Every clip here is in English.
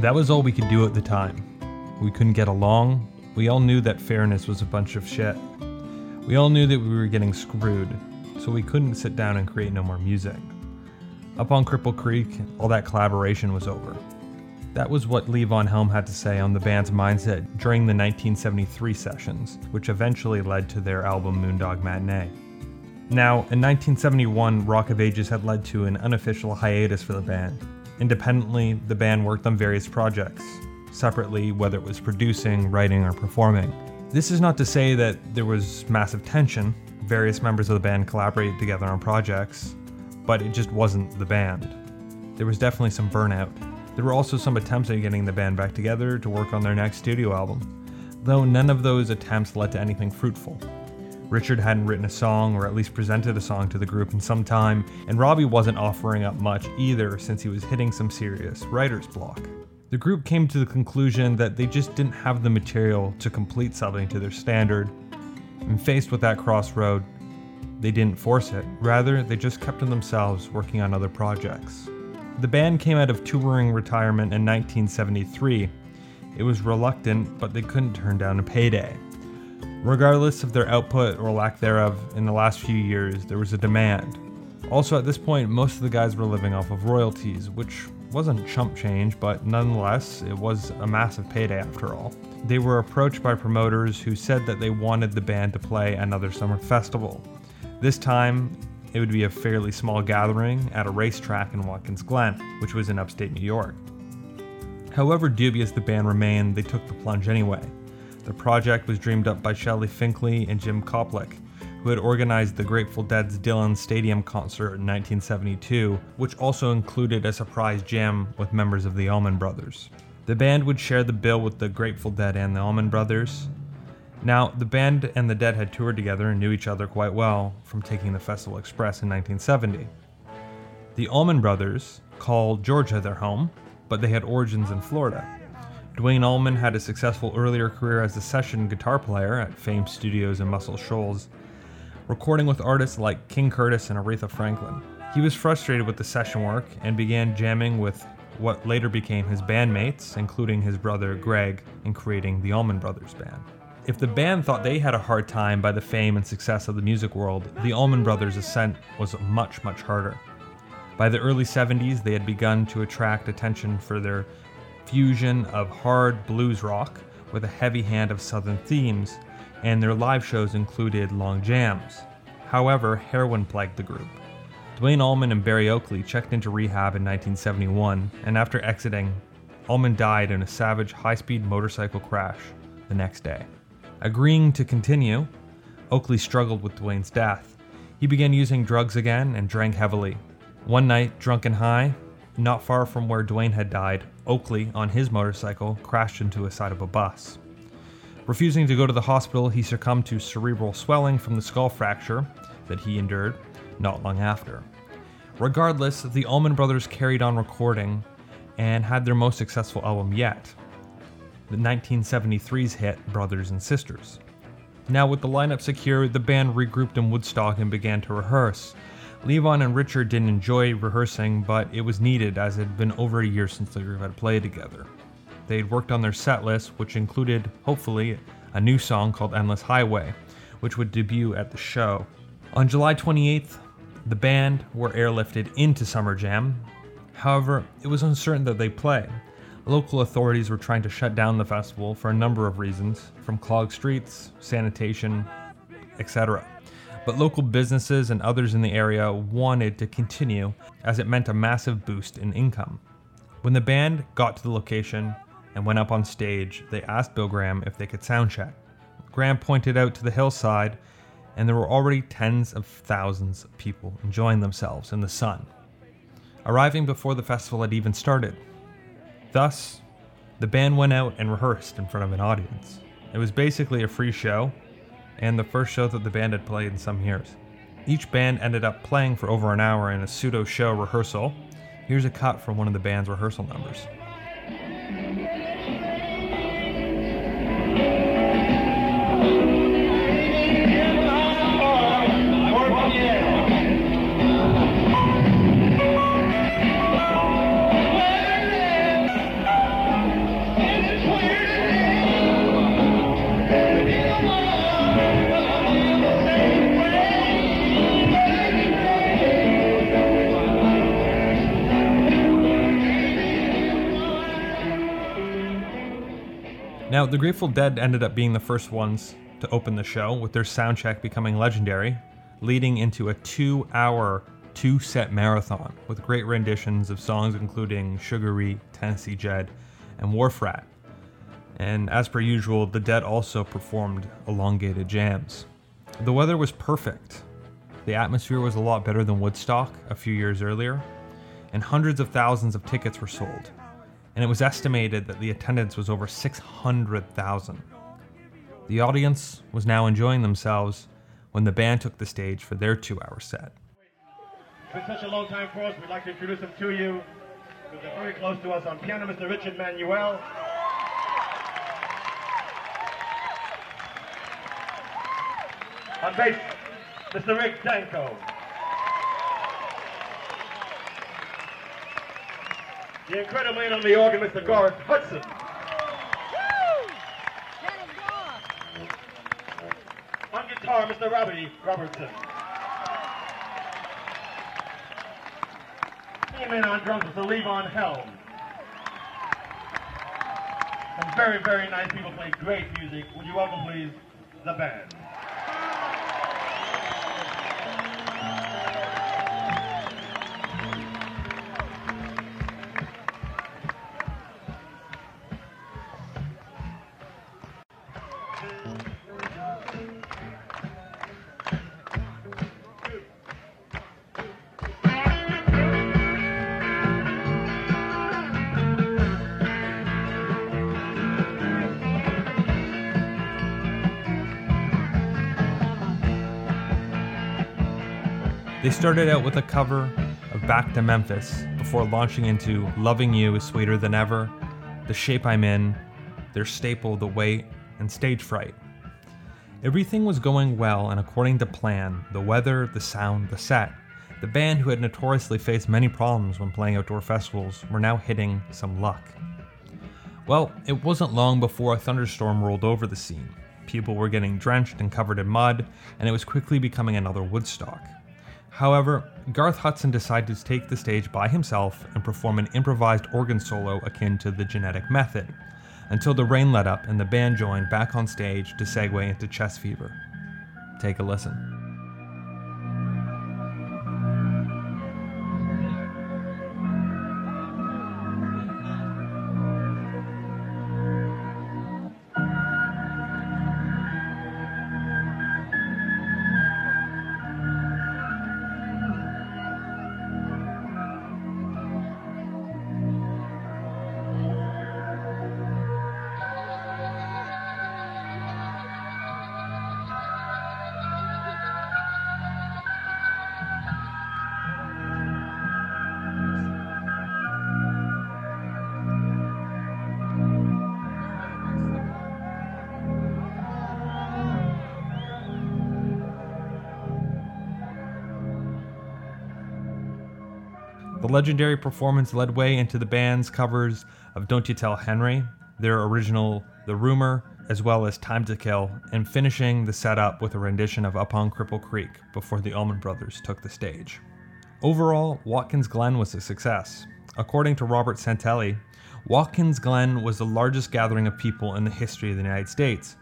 That was all we could do at the time. We couldn't get along. We all knew that fairness was a bunch of shit. We all knew that we were getting screwed, so we couldn't sit down and create no more music. Up on Cripple Creek, all that collaboration was over. That was what Levon Helm had to say on the band's mindset during the 1973 sessions, which eventually led to their album Moondog Matinee. Now, in 1971, Rock of Ages had led to an unofficial hiatus for the band. Independently, the band worked on various projects, separately, whether it was producing, writing, or performing. This is not to say that there was massive tension. Various members of the band collaborated together on projects, but it just wasn't the band. There was definitely some burnout. There were also some attempts at getting the band back together to work on their next studio album, though none of those attempts led to anything fruitful. Richard hadn't written a song, or at least presented a song to the group in some time, and Robbie wasn't offering up much either since he was hitting some serious writer's block. The group came to the conclusion that they just didn't have the material to complete something to their standard, and faced with that crossroad, they didn't force it. Rather, they just kept to themselves working on other projects. The band came out of touring retirement in 1973. It was reluctant, but they couldn't turn down a payday. Regardless of their output or lack thereof in the last few years, there was a demand. Also, at this point, most of the guys were living off of royalties, which wasn't chump change, but nonetheless, it was a massive payday after all. They were approached by promoters who said that they wanted the band to play another summer festival. This time, it would be a fairly small gathering at a racetrack in Watkins Glen, which was in upstate New York. However dubious the band remained, they took the plunge anyway. The project was dreamed up by Shelley Finkel and Jim Koplik, who had organized the Grateful Dead's Dillon Stadium concert in 1972, which also included a surprise jam with members of the Allman Brothers. The band would share the bill with the Grateful Dead and the Allman Brothers. Now, the band and the Dead had toured together and knew each other quite well from taking the Festival Express in 1970. The Allman Brothers called Georgia their home, but they had origins in Florida. Duane Allman had a successful earlier career as a session guitar player at Fame Studios in Muscle Shoals, recording with artists like King Curtis and Aretha Franklin. He was frustrated with the session work and began jamming with what later became his bandmates, including his brother Gregg, in creating the Allman Brothers Band. If the band thought they had a hard time by the fame and success of the music world, the Allman Brothers' ascent was much, much harder. By the early 70s, they had begun to attract attention for their fusion of hard blues rock with a heavy hand of southern themes, and their live shows included long jams. However, heroin plagued the group. Duane Allman and Berry Oakley checked into rehab in 1971, and after exiting, Allman died in a savage high speed motorcycle crash the next day. Agreeing to continue, Oakley struggled with Duane's death. He began using drugs again and drank heavily. One night, drunk and high, not far from where Duane had died, Oakley, on his motorcycle, crashed into a side of a bus. Refusing to go to the hospital, he succumbed to cerebral swelling from the skull fracture that he endured not long after. Regardless, the Allman Brothers carried on recording and had their most successful album yet, the 1973's hit Brothers and Sisters. Now, with the lineup secure, the band regrouped in Woodstock and began to rehearse. Levon and Richard didn't enjoy rehearsing, but it was needed as it had been over a year since the group had played together. They had worked on their set list, which included, hopefully, a new song called Endless Highway, which would debut at the show. On July 28th, the band were airlifted into Summer Jam. However, it was uncertain that they'd play. Local authorities were trying to shut down the festival for a number of reasons, from clogged streets, sanitation, etc. But local businesses and others in the area wanted to continue as it meant a massive boost in income. When the band got to the location and went up on stage, they asked Bill Graham if they could soundcheck. Graham pointed out to the hillside, and there were already tens of thousands of people enjoying themselves in the sun, arriving before the festival had even started. Thus, the band went out and rehearsed in front of an audience. It was basically a free show, and the first show that the band had played in some years. Each band ended up playing for over an hour in a pseudo show rehearsal. Here's a cut from one of the band's rehearsal numbers. Now, the Grateful Dead ended up being the first ones to open the show, with their soundcheck becoming legendary, leading into a two hour, two set marathon with great renditions of songs including Sugaree, Tennessee Jed, and Wharf Rat. And as per usual, the Dead also performed elongated jams. The weather was perfect. The atmosphere was a lot better than Woodstock a few years earlier, and hundreds of thousands of tickets were sold. And it was estimated that the attendance was over 600,000. The audience was now enjoying themselves when the band took the stage for their two hour set. It's been such a long time for us, we'd like to introduce him to you. They're very close to us on piano, Mr. Richard Manuel. On bass, Mr. Rick Danko. The incredible man on the organ, Mr. Garth Hudson. On guitar, Mr. Robbie Robertson. Came in on drums, Mr. Levon Helm. Some very, very nice people play great music. Would you welcome, please, the band? Started out with a cover of Back to Memphis before launching into Loving You is Sweeter Than Ever, The Shape I'm In, their staple The Weight, and Stage Fright. Everything was going well and according to plan the weather, the sound, the set. The band, who had notoriously faced many problems when playing outdoor festivals, were now hitting some luck. Well, it wasn't long before a thunderstorm rolled over the scene. People were getting drenched and covered in mud, and it was quickly becoming another Woodstock. However, Garth Hudson decided to take the stage by himself and perform an improvised organ solo akin to the genetic method, until the rain let up and the band joined back on stage to segue into Chest Fever. Take a listen. Legendary performance led way into the band's covers of Don't You Tell Henry, their original The Rumor, as well as Time to Kill, and finishing the setup with a rendition of Up on Cripple Creek before the Allman Brothers took the stage. Overall, Watkins Glen was a success. According to Robert Santelli, Watkins Glen was the largest gathering of people in the history of the United States.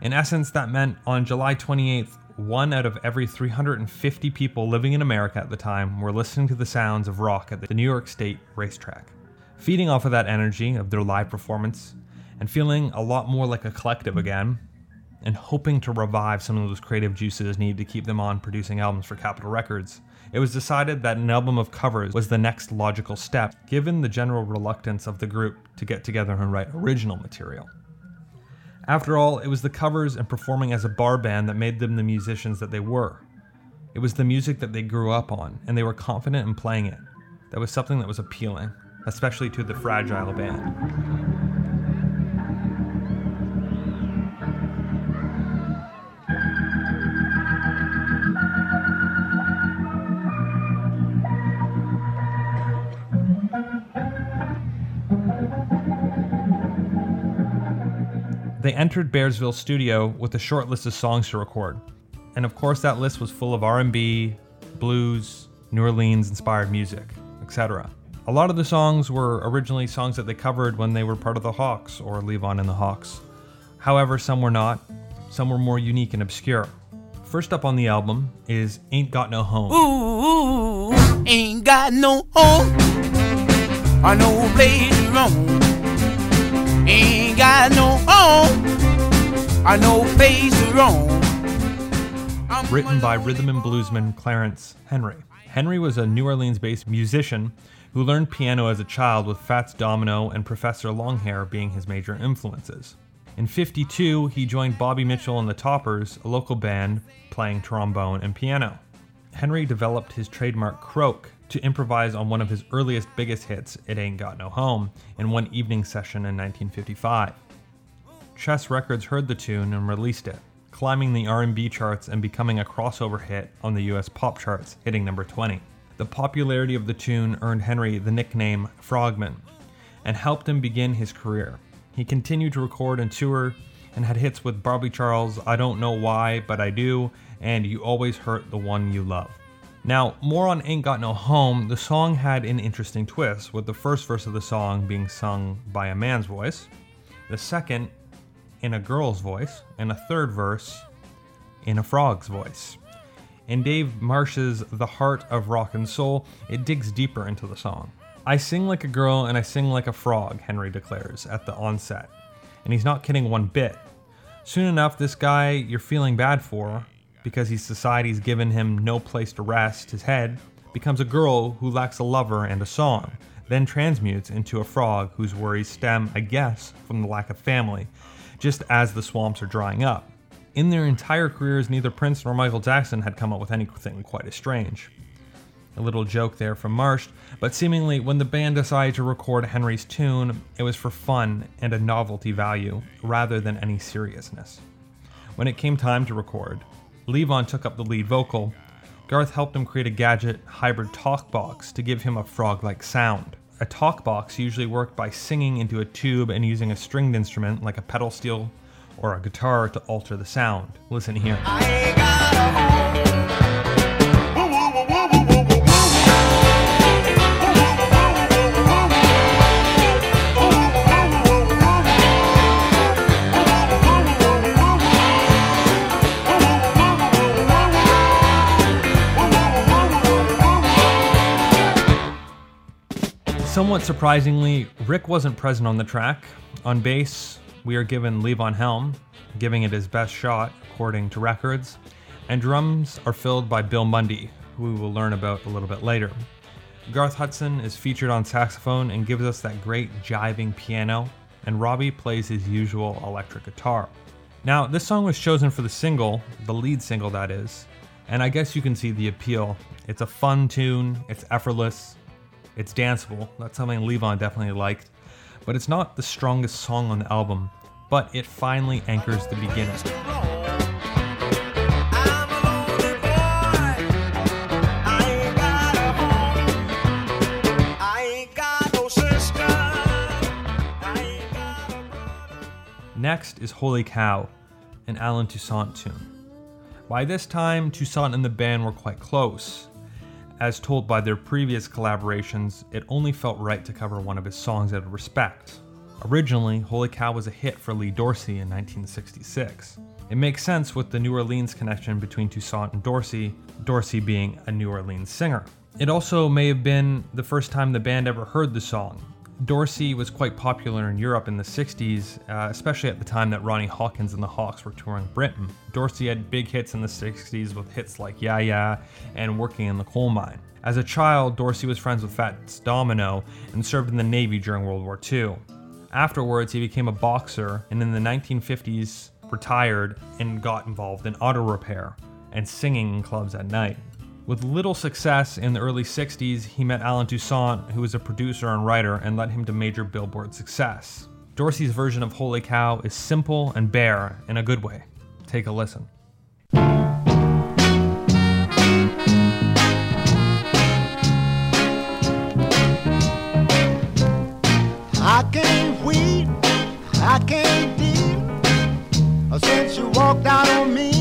In essence, that meant on July 28th, one out of every 350 people living in America at the time were listening to the sounds of rock at the New York State racetrack. Feeding off of that energy of their live performance and feeling a lot more like a collective again, and hoping to revive some of those creative juices needed to keep them on producing albums for Capitol Records, it was decided that an album of covers was the next logical step, given the general reluctance of the group to get together and write original material. After all, it was the covers and performing as a bar band that made them the musicians that they were. It was the music that they grew up on, and they were confident in playing it. That was something that was appealing, especially to the fragile band. They entered Bearsville studio with a short list of songs to record. And of course that list was full of R&B, blues, New Orleans inspired music, etc. A lot of the songs were originally songs that they covered when they were part of the Hawks or Levon and the Hawks, However, some were not. Some were more unique and obscure. First up on the album is Ain't Got No Home. Ooh, ain't got no home or no place to roam. Ain't got no home or no place to roam. I'm written by rhythm and bluesman Clarence Henry. Henry was a New Orleans based musician who learned piano as a child with Fats Domino and Professor Longhair being his major influences. In 52, he joined Bobby Mitchell and the Toppers, a local band playing trombone and piano. Henry developed his trademark croak to improvise on one of his earliest biggest hits, It Ain't Got No Home, in one evening session in 1955. Chess Records heard the tune and released it, climbing the R&B charts and becoming a crossover hit on the US pop charts, hitting number 20. The popularity of the tune earned Henry the nickname Frogman and helped him begin his career. He continued to record and tour and had hits with Bobby Charles, I Don't Know Why, But I Do, and You Always Hurt the One You Love. Now, more on Ain't Got No Home, the song had an interesting twist, with the first verse of the song being sung by a man's voice, the second in a girl's voice, and a third verse in a frog's voice. In Dave Marsh's The Heart of Rock and Soul, it digs deeper into the song. I sing like a girl and I sing like a frog, Henry declares at the onset. And he's not kidding one bit. Soon enough, this guy you're feeling bad for, because his society's given him no place to rest his head, becomes a girl who lacks a lover and a song, then transmutes into a frog whose worries stem, I guess, from the lack of family, just as the swamps are drying up. In their entire careers, neither Prince nor Michael Jackson had come up with anything quite as strange. A little joke there from Marsh, but seemingly when the band decided to record Henry's tune, it was for fun and a novelty value rather than any seriousness. When it came time to record, Levon took up the lead vocal. Garth helped him create a gadget hybrid talk box to give him a frog like sound. A talk box usually worked by singing into a tube and using a stringed instrument like a pedal steel or a guitar to alter the sound. Listen here. Somewhat surprisingly, Rick wasn't present on the track. On bass, we are given Levon Helm, giving it his best shot, according to records, and drums are filled by Bill Mundi, who we will learn about a little bit later. Garth Hudson is featured on saxophone and gives us that great jiving piano, and Robbie plays his usual electric guitar. Now, this song was chosen for the single, the lead single that is, and I guess you can see the appeal. It's a fun tune, it's effortless, it's danceable. That's something Levon definitely liked. But it's not the strongest song on the album, but it finally anchors the beginning. Next is Holy Cow, an Allen Toussaint tune. By this time, Toussaint and the band were quite close. As told by their previous collaborations, it only felt right to cover one of his songs out of respect. Originally, Holy Cow was a hit for Lee Dorsey in 1966. It makes sense with the New Orleans connection between Toussaint and Dorsey, Dorsey being a New Orleans singer. It also may have been the first time the band ever heard the song. Dorsey was quite popular in Europe in the 60s, uh, especially at the time that Ronnie Hawkins and the Hawks were touring Britain. Dorsey had big hits in the 60s with hits like Ya Ya and Working in the Coal Mine. As a child, Dorsey was friends with Fats Domino and served in the Navy during World War II. Afterwards, he became a boxer and in the 1950s retired and got involved in auto repair and singing in clubs at night. With little success in the early 60s, he met Allen Toussaint, who was a producer and writer, and led him to major Billboard success. Dorsey's version of Holy Cow is simple and bare in a good way. Take a listen. I can't wait, I can't deal since you walked out on me.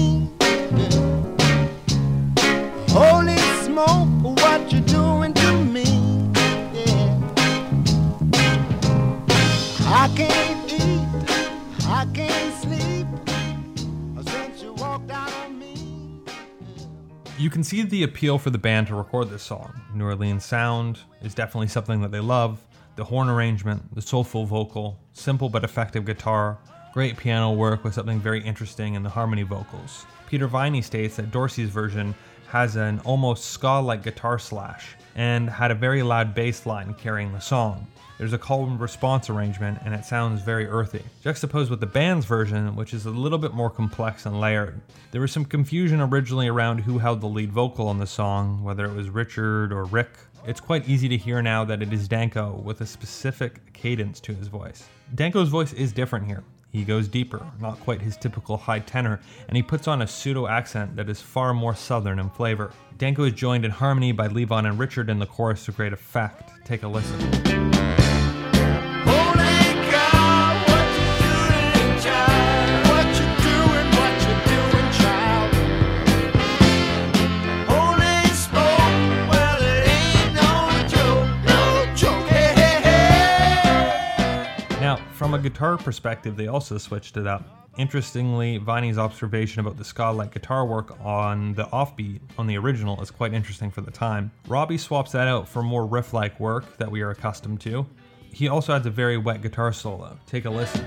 you can see the appeal for the band to record this song. New Orleans sound is definitely something that they love. The horn arrangement, the soulful vocal, simple but effective guitar, great piano work with something very interesting in the harmony vocals. Peter Viney states that Dorsey's version has an almost ska like guitar slash and had a very loud bass line carrying the song. There's a call and response arrangement, and it sounds very earthy. Juxtaposed with the band's version, which is a little bit more complex and layered. There was some confusion originally around who held the lead vocal on the song, whether it was Richard or Rick. It's quite easy to hear now that it is Danko with a specific cadence to his voice. Danko's voice is different here. He goes deeper, not quite his typical high tenor, and he puts on a pseudo accent that is far more southern in flavor. Danko is joined in harmony by Levon and Richard in the chorus to great effect. Take a listen. From a guitar perspective, they also switched it up. Interestingly, Viney's observation about the ska-like guitar work on the offbeat on the original is quite interesting for the time. Robbie swaps that out for more riff-like work that we are accustomed to. He also adds a very wet guitar solo. Take a listen.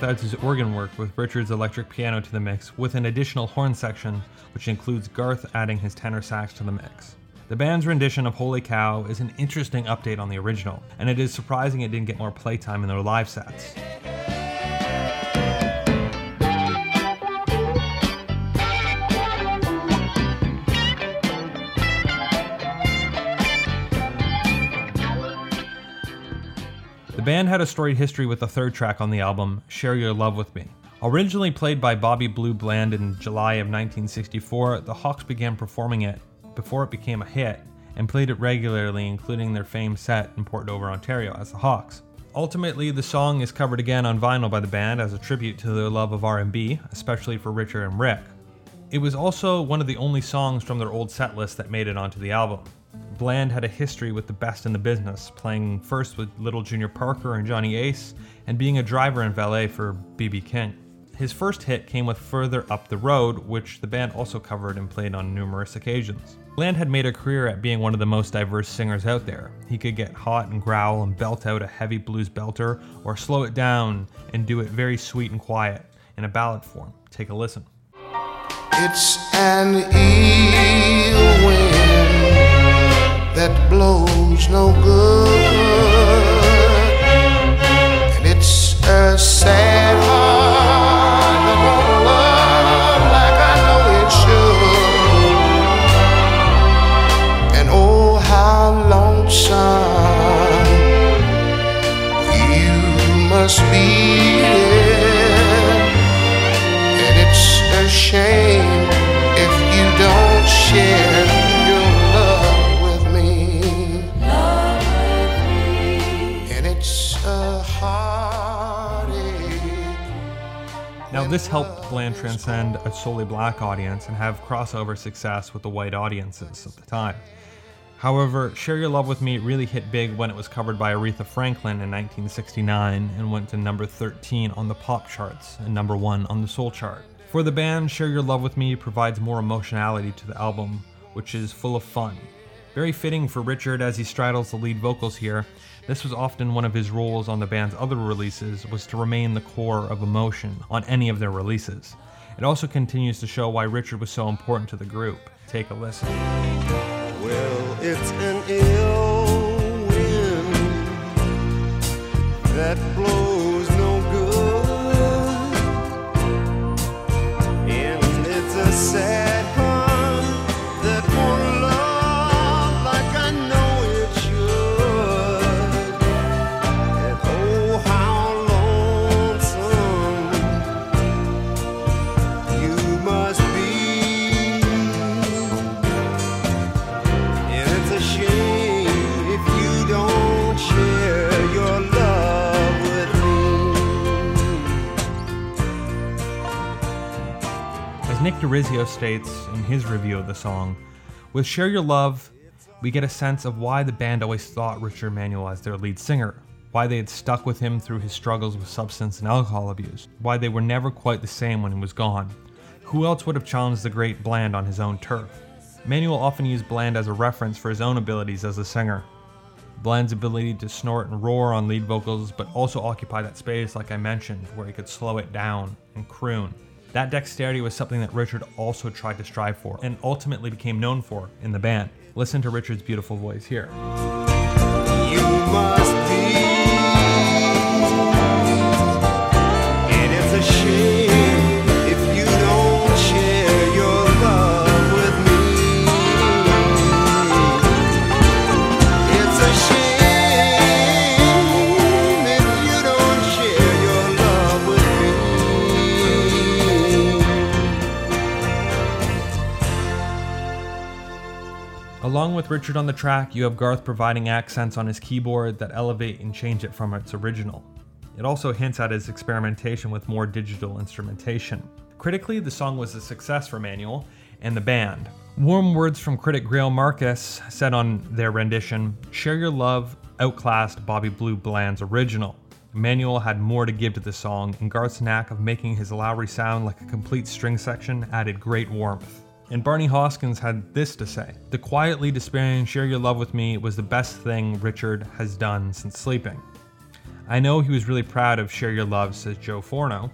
Garth his organ work with Richard's electric piano to the mix, with an additional horn section, which includes Garth adding his tenor sax to the mix. The band's rendition of Holy Cow is an interesting update on the original, and it is surprising it didn't get more playtime in their live sets. Band had a storied history with the third track on the album, Share Your Love With Me. Originally played by Bobby Blue Bland in July of 1964, the Hawks began performing it before it became a hit and played it regularly, including their famed set in Port Dover, Ontario, as the Hawks. Ultimately, the song is covered again on vinyl by the band as a tribute to their love of R&B, especially for Richard and Rick. It was also one of the only songs from their old set list that made it onto the album. Bland had a history with the best in the business, playing first with Little Junior Parker and Johnny Ace, and being a driver and valet for B.B. King. His first hit came with Further Up the Road, which the band also covered and played on numerous occasions. Bland had made a career at being one of the most diverse singers out there. He could get hot and growl and belt out a heavy blues belter, or slow it down and do it very sweet and quiet in a ballad form. Take a listen. It's an wind that blows no good. And it's a sad this helped Bland transcend a solely black audience and have crossover success with the white audiences of the time. However, Share Your Love With Me really hit big when it was covered by Aretha Franklin in 1969 and went to number 13 on the pop charts and number 1 on the soul chart. For the band, Share Your Love With Me provides more emotionality to the album, which is full of fun. Very fitting for Richard as he straddles the lead vocals here. This was often one of his roles on the band's other releases was to remain the core of emotion on any of their releases. It also continues to show why Richard was so important to the group. Take a listen. Well, it's an ill wind that blows Nick states in his review of the song, with Share Your Love, we get a sense of why the band always thought Richard Manuel as their lead singer, why they had stuck with him through his struggles with substance and alcohol abuse, why they were never quite the same when he was gone. Who else would have challenged the great Bland on his own turf? Manuel often used Bland as a reference for his own abilities as a singer. Bland's ability to snort and roar on lead vocals, but also occupy that space, like I mentioned, where he could slow it down and croon. That dexterity was something that Richard also tried to strive for and ultimately became known for in the band. Listen to Richard's beautiful voice here. With Richard on the track, you have Garth providing accents on his keyboard that elevate and change it from its original. It also hints at his experimentation with more digital instrumentation. Critically, the song was a success for Manuel and the band. Warm words from critic Greil Marcus said on their rendition Share Your Love outclassed Bobby Blue Bland's original. Manuel had more to give to the song, and Garth's knack of making his Lowrey sound like a complete string section added great warmth. And Barney Hoskyns had this to say The quietly despairing Share Your Love with Me was the best thing Richard has done since sleeping. I know he was really proud of Share Your Love, says Joe Forno.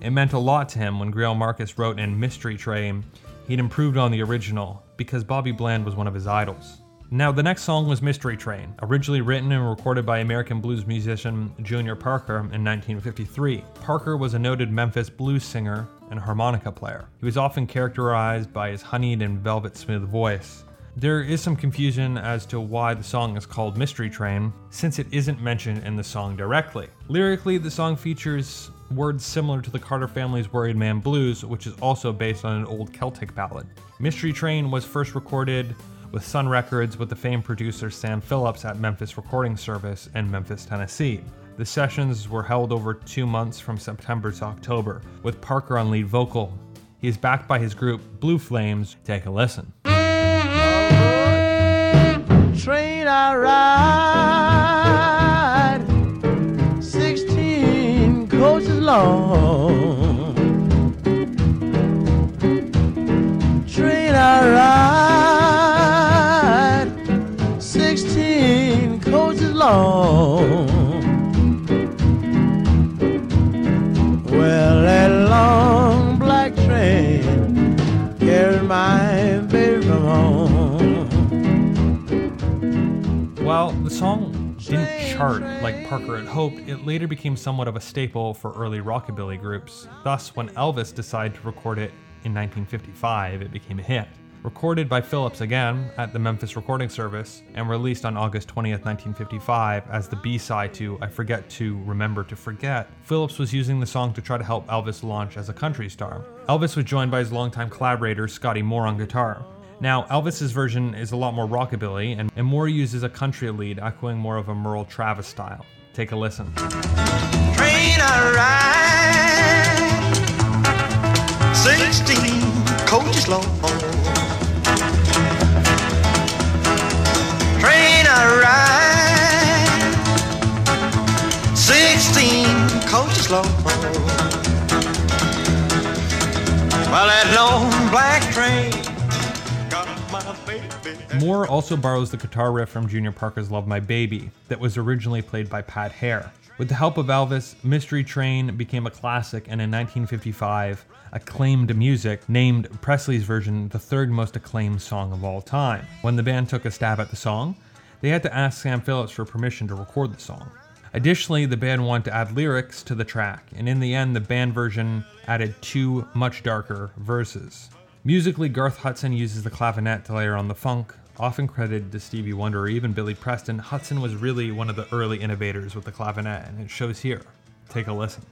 It meant a lot to him when Greil Marcus wrote in Mystery Train he'd improved on the original because Bobby Bland was one of his idols. Now, the next song was Mystery Train, originally written and recorded by American blues musician Junior Parker in 1953. Parker was a noted Memphis blues singer and harmonica player. He was often characterized by his honeyed and velvet smooth voice. There is some confusion as to why the song is called Mystery Train, since it isn't mentioned in the song directly. Lyrically, the song features words similar to the Carter family's Worried Man Blues, which is also based on an old Celtic ballad. Mystery Train was first recorded with Sun Records with the famed producer Sam Phillips at Memphis Recording Service in Memphis, Tennessee. The sessions were held over two months from September to October, with Parker on lead vocal. He is backed by his group Blue Flames. Take a listen. Train I ride, 16 coaches long. Train I chart like Parker had hoped, it later became somewhat of a staple for early rockabilly groups. Thus, when Elvis decided to record it in 1955, it became a hit. Recorded by Phillips again at the Memphis Recording Service and released on August 20th, 1955 as the B-side to I Forget to Remember to Forget, Phillips was using the song to try to help Elvis launch as a country star. Elvis was joined by his longtime collaborator Scotty Moore on guitar. Now, Elvis's version is a lot more rockabilly, and, and Moore uses a country lead, echoing more of a Merle Travis style. Take a listen. Train I ride, 16 coaches long. Train I ride, 16 coaches long. Well, that long black train. Moore also borrows the guitar riff from Junior Parker's Love My Baby, that was originally played by Pat Hare. With the help of Elvis, Mystery Train became a classic, and in 1955, acclaimed music named Presley's version the third most acclaimed song of all time. When the band took a stab at the song, they had to ask Sam Phillips for permission to record the song. Additionally, the band wanted to add lyrics to the track, and in the end, the band version added two much darker verses. Musically, Garth Hudson uses the clavinet to layer on the funk. Often credited to Stevie Wonder or even Billy Preston, Hudson was really one of the early innovators with the clavinet, and it shows here. Take a listen.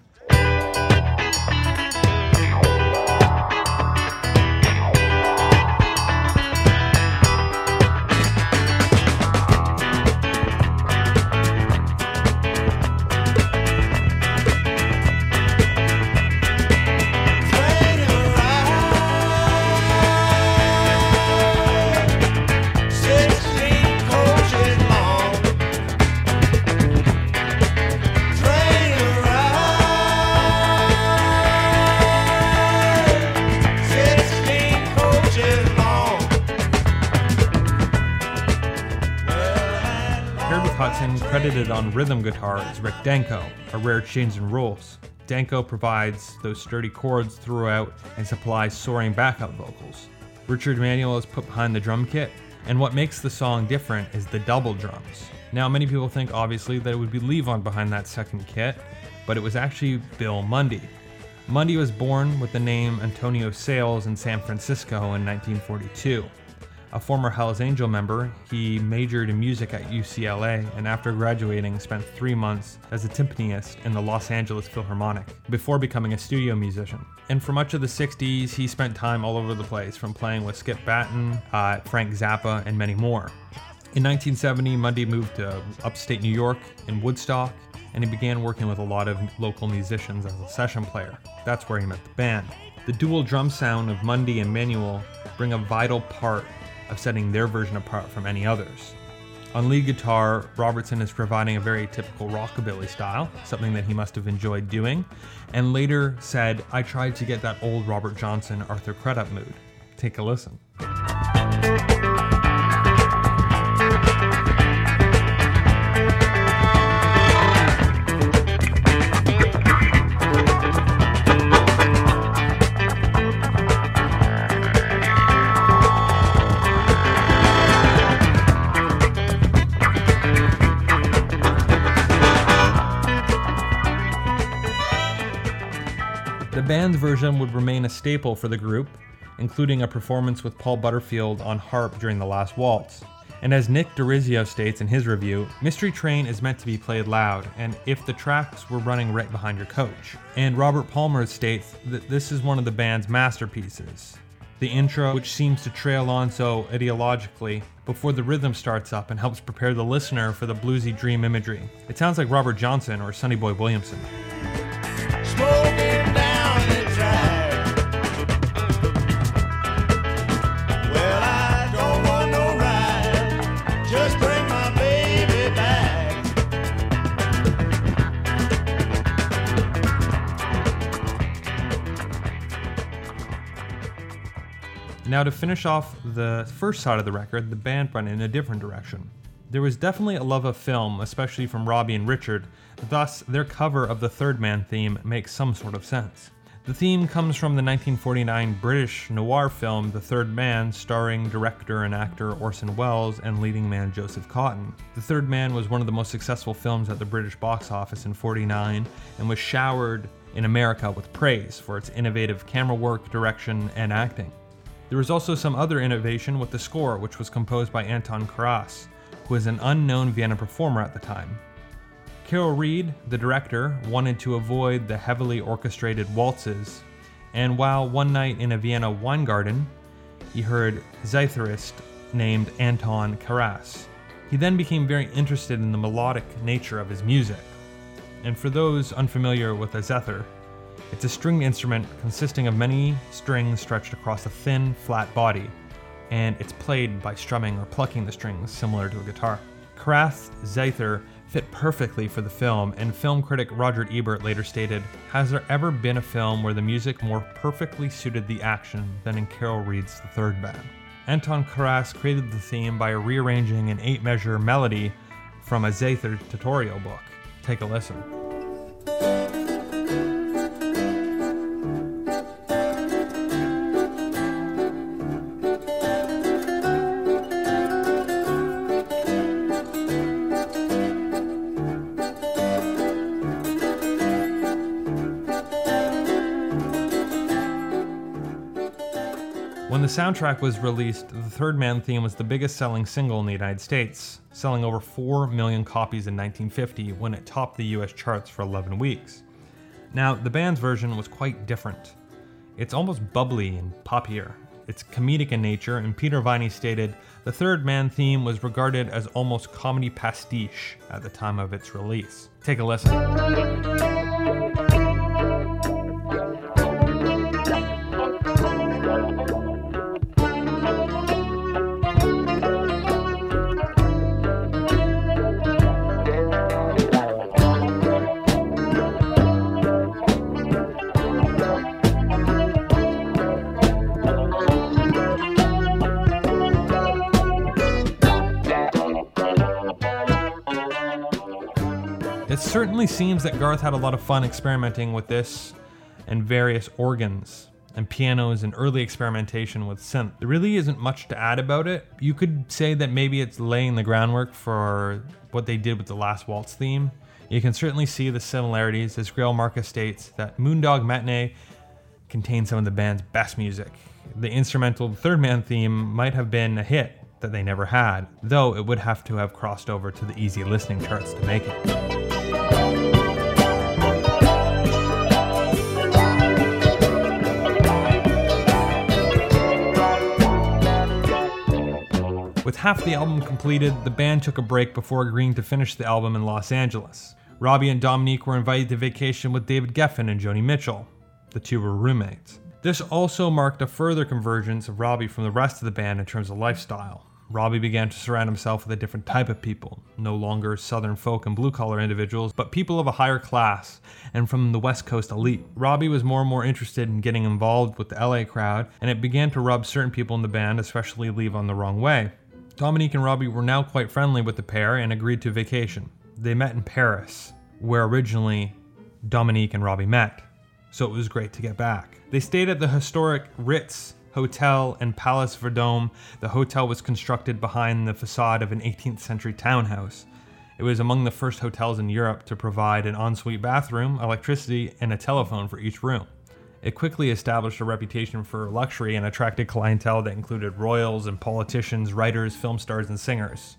Credited on rhythm guitar is Rick Danko, a rare change in roles. Danko provides those sturdy chords throughout and supplies soaring backup vocals. Richard Manuel is put behind the drum kit, and what makes the song different is the double drums. Now, many people think obviously that it would be Levon behind that second kit, but it was actually Bill Mundi. Mundi was born with the name Antonio Sales in San Francisco in 1942. A former Hells Angel member, he majored in music at UCLA and after graduating spent three months as a timpanist in the Los Angeles Philharmonic before becoming a studio musician. And for much of the 60s, he spent time all over the place, from playing with Skip Battin, uh, Frank Zappa, and many more. In 1970, Mundi moved to upstate New York in Woodstock, and he began working with a lot of local musicians as a session player. That's where he met the band. The dual drum sound of Mundi and Manuel bring a vital part of setting their version apart from any others. On lead guitar, Robertson is providing a very typical rockabilly style, something that he must have enjoyed doing, and later said, I tried to get that old Robert Johnson Arthur Crudup mood. Take a listen. The band's version would remain a staple for the group, including a performance with Paul Butterfield on harp during the last waltz. And as Nick DeRiso states in his review, Mystery Train is meant to be played loud, and if the tracks were running right behind your coach. And Robert Palmer states that this is one of the band's masterpieces. The intro, which seems to trail on so ideologically, before the rhythm starts up and helps prepare the listener for the bluesy dream imagery. It sounds like Robert Johnson or Sonny Boy Williamson. Now, to finish off the first side of the record, the band went in a different direction. There was definitely a love of film, especially from Robbie and Richard, thus, their cover of the Third Man theme makes some sort of sense. The theme comes from the 1949 British noir film The Third Man, starring director and actor Orson Welles and leading man Joseph Cotten. The Third Man was one of the most successful films at the British box office in 49 and was showered in America with praise for its innovative camera work, direction, and acting. There was also some other innovation with the score, which was composed by Anton Karas, who was an unknown Vienna performer at the time. Carol Reed, the director, wanted to avoid the heavily orchestrated waltzes, and while one night in a Vienna wine garden, he heard a zitherist named Anton Karas. He then became very interested in the melodic nature of his music. And for those unfamiliar with a zither, it's a stringed instrument consisting of many strings stretched across a thin, flat body, and it's played by strumming or plucking the strings similar to a guitar. Karas's zither fit perfectly for the film, and film critic Roger Ebert later stated Has there ever been a film where the music more perfectly suited the action than in Carol Reed's The Third Band? Anton Karas created the theme by rearranging an eight measure melody from a zither tutorial book. Take a listen. Soundtrack was released, the Third Man theme was the biggest selling single in the United States, selling over 4 million copies in 1950 when it topped the US charts for 11 weeks. Now, the band's version was quite different. It's almost bubbly and poppier. It's comedic in nature, and Peter Viney stated the Third Man theme was regarded as almost comedy pastiche at the time of its release. Take a listen. Certainly seems that Garth had a lot of fun experimenting with this and various organs and pianos and early experimentation with synth. There really isn't much to add about it. You could say that maybe it's laying the groundwork for what they did with the Last Waltz theme. You can certainly see the similarities, as Greil Marcus states that Moondog Matinee contains some of the band's best music. The instrumental Third Man theme might have been a hit that they never had, though it would have to have crossed over to the easy listening charts to make it. With half the album completed, the band took a break before agreeing to finish the album in Los Angeles. Robbie and Dominique were invited to vacation with David Geffen and Joni Mitchell. The two were roommates. This also marked a further convergence of Robbie from the rest of the band in terms of lifestyle. Robbie began to surround himself with a different type of people, no longer southern folk and blue collar individuals, but people of a higher class and from the West Coast elite. Robbie was more and more interested in getting involved with the LA crowd, and it began to rub certain people in the band, especially Levon, the wrong way. Dominique and Robbie were now quite friendly with the pair and agreed to vacation. They met in Paris, where originally Dominique and Robbie met, so it was great to get back. They stayed at the historic Ritz Hotel and Palace Vendôme. The hotel was constructed behind the facade of an 18th century townhouse. It was among the first hotels in Europe to provide an ensuite bathroom, electricity, and a telephone for each room. It quickly established a reputation for luxury and attracted clientele that included royals and politicians, writers, film stars, and singers.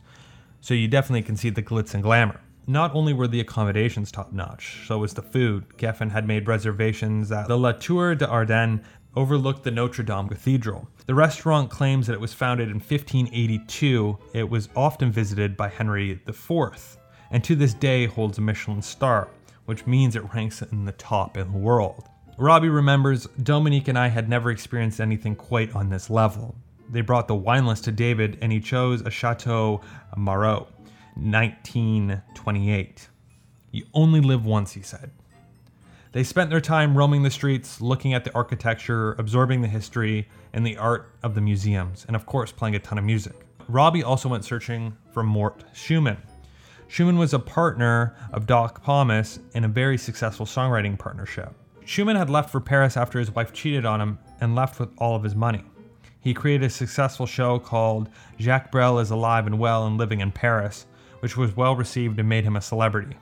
So you definitely can see the glitz and glamour. Not only were the accommodations top notch, so was the food. Geffen had made reservations at the La Tour de Ardennes, overlooked the Notre Dame Cathedral. The restaurant claims that it was founded in 1582. It was often visited by Henry IV, and to this day holds a Michelin star, which means it ranks in the top in the world. Robbie remembers Dominique and I had never experienced anything quite on this level. They brought the wine list to David, and he chose a Chateau Margaux, 1928. You only live once, he said. They spent their time roaming the streets, looking at the architecture, absorbing the history and the art of the museums, and of course, playing a ton of music. Robbie also went searching for Mort Shuman. Shuman was a partner of Doc Pomus in a very successful songwriting partnership. Shuman had left for Paris after his wife cheated on him and left with all of his money. He created a successful show called Jacques Brel is Alive and Well and Living in Paris, which was well received and made him a celebrity.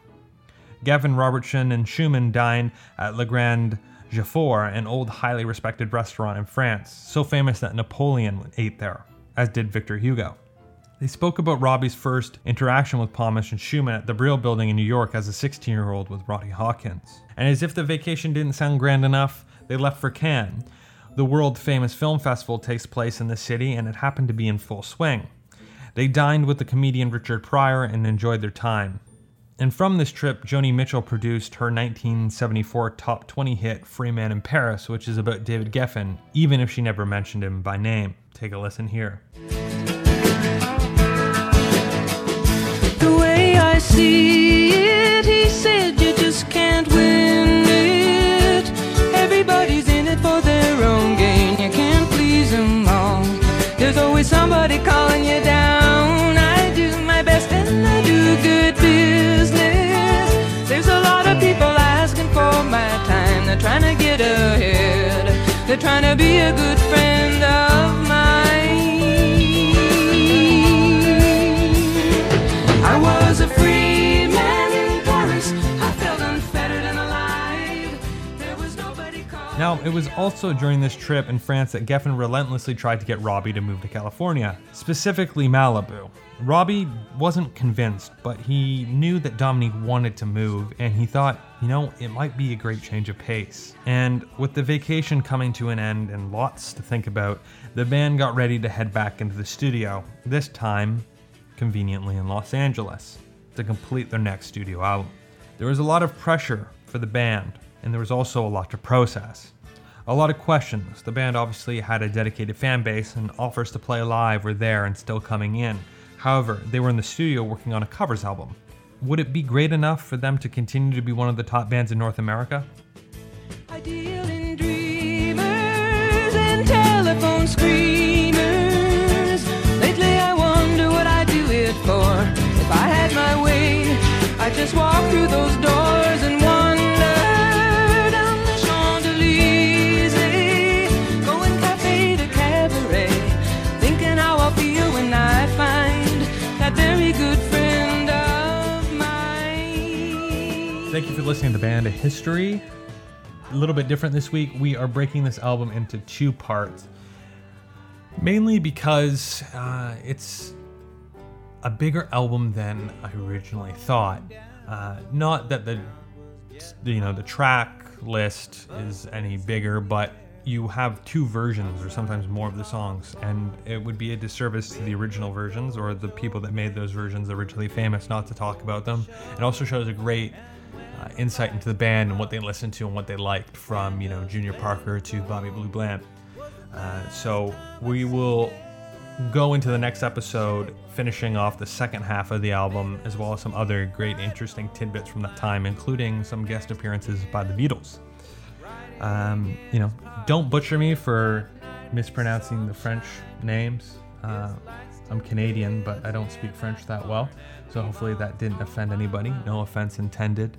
Gavin Robertson and Shuman dined at Le Grand Véfour, an old, highly respected restaurant in France, so famous that Napoleon ate there, as did Victor Hugo. They spoke about Robbie's first interaction with Pomus and Shuman at the Brill Building in New York as a 16 year old with Ronnie Hawkins. And as if the vacation didn't sound grand enough, they left for Cannes. The world famous film festival takes place in the city, and it happened to be in full swing. They dined with the comedian Richard Pryor and enjoyed their time. And from this trip, Joni Mitchell produced her 1974 top 20 hit Free Man in Paris, which is about David Geffen, even if she never mentioned him by name. Take a listen here. I see it, he said you just can't win it. Everybody's in it for their own gain. You can't please them all. There's always somebody calling you down. I do my best and I do good business. There's a lot of people asking for my time. They're trying to get ahead. They're trying to be a good friend Now, it was also during this trip in France that Geffen relentlessly tried to get Robbie to move to California, specifically Malibu. Robbie wasn't convinced, but he knew that Dominique wanted to move, and he thought, you know, it might be a great change of pace. And with the vacation coming to an end and lots to think about, the band got ready to head back into the studio, this time, conveniently in Los Angeles, to complete their next studio album. There was a lot of pressure for the band, and there was also a lot to process. A lot of questions. The band obviously had a dedicated fan base, and offers to play live were there and still coming in. However, they were in the studio working on a covers album. Would it be great enough for them to continue to be one of the top bands in North America? I deal listening to the band of History. A little bit different this week. We are breaking this album into two parts, mainly because uh, it's a bigger album than I originally thought. Uh, not that the you know the track list is any bigger, but you have two versions or sometimes more of the songs, and it would be a disservice to the original versions or the people that made those versions originally famous not to talk about them. It also shows a great uh, insight into the band and what they listened to and what they liked from you know Junior Parker to Bobby Blue Bland. Uh, so we will go into the next episode finishing off the second half of the album as well as some other great interesting tidbits from that time including some guest appearances by the beatles um, you know don't butcher me for mispronouncing the french names uh, i'm canadian but i don't speak french that well so hopefully that didn't offend anybody no offense intended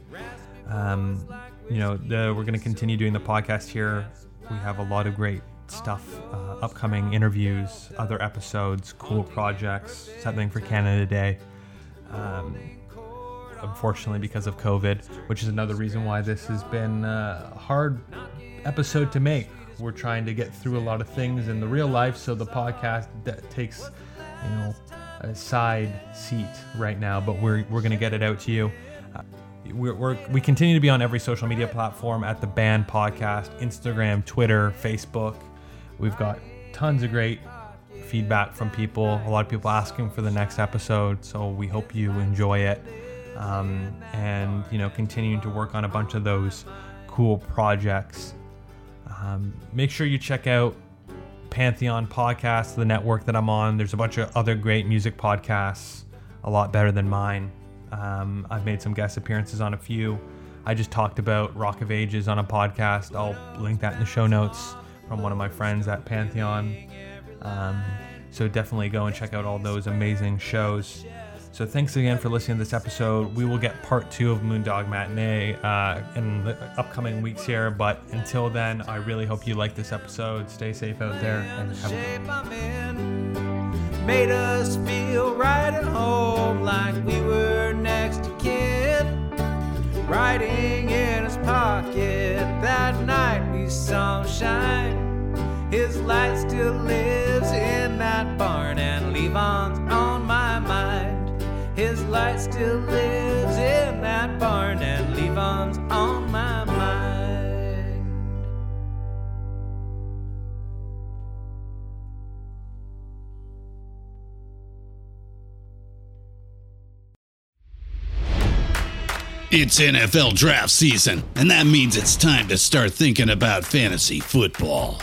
um, you know the, we're going to continue doing the podcast here we have a lot of great stuff, uh, upcoming interviews, other episodes, cool projects, something for Canada Day. Um, unfortunately, because of COVID, which is another reason why this has been a hard episode to make. We're trying to get through a lot of things in the real life, so the podcast that takes, you know, a side seat right now. But we're we're gonna get it out to you. Uh, we're, we're, we continue to be on every social media platform at the band podcast instagram twitter facebook We've got tons of great feedback from people. A lot of people asking for the next episode, so we hope you enjoy it. Um, and you know, continuing to work on a bunch of those cool projects. Um, make sure you check out Pantheon Podcast, the network that I'm on. There's a bunch of other great music podcasts, a lot better than mine. Um, I've made some guest appearances on a few. I just talked about Rock of Ages on a podcast. I'll link that in the show notes from one of my friends at Pantheon. Um, so definitely go and check out all those amazing shows. So thanks again for listening to this episode. We will get part two of Moondog Matinee uh, in the upcoming weeks here. But until then, I really hope you like this episode. Stay safe out there and have a. Made us feel right at home like we were next to in his pocket that night we saw shine. His light still lives in that barn, and Levon's on light still lives in that barn, and Levon's on my mind. It's NFL draft season, and that means it's time to start thinking about fantasy football.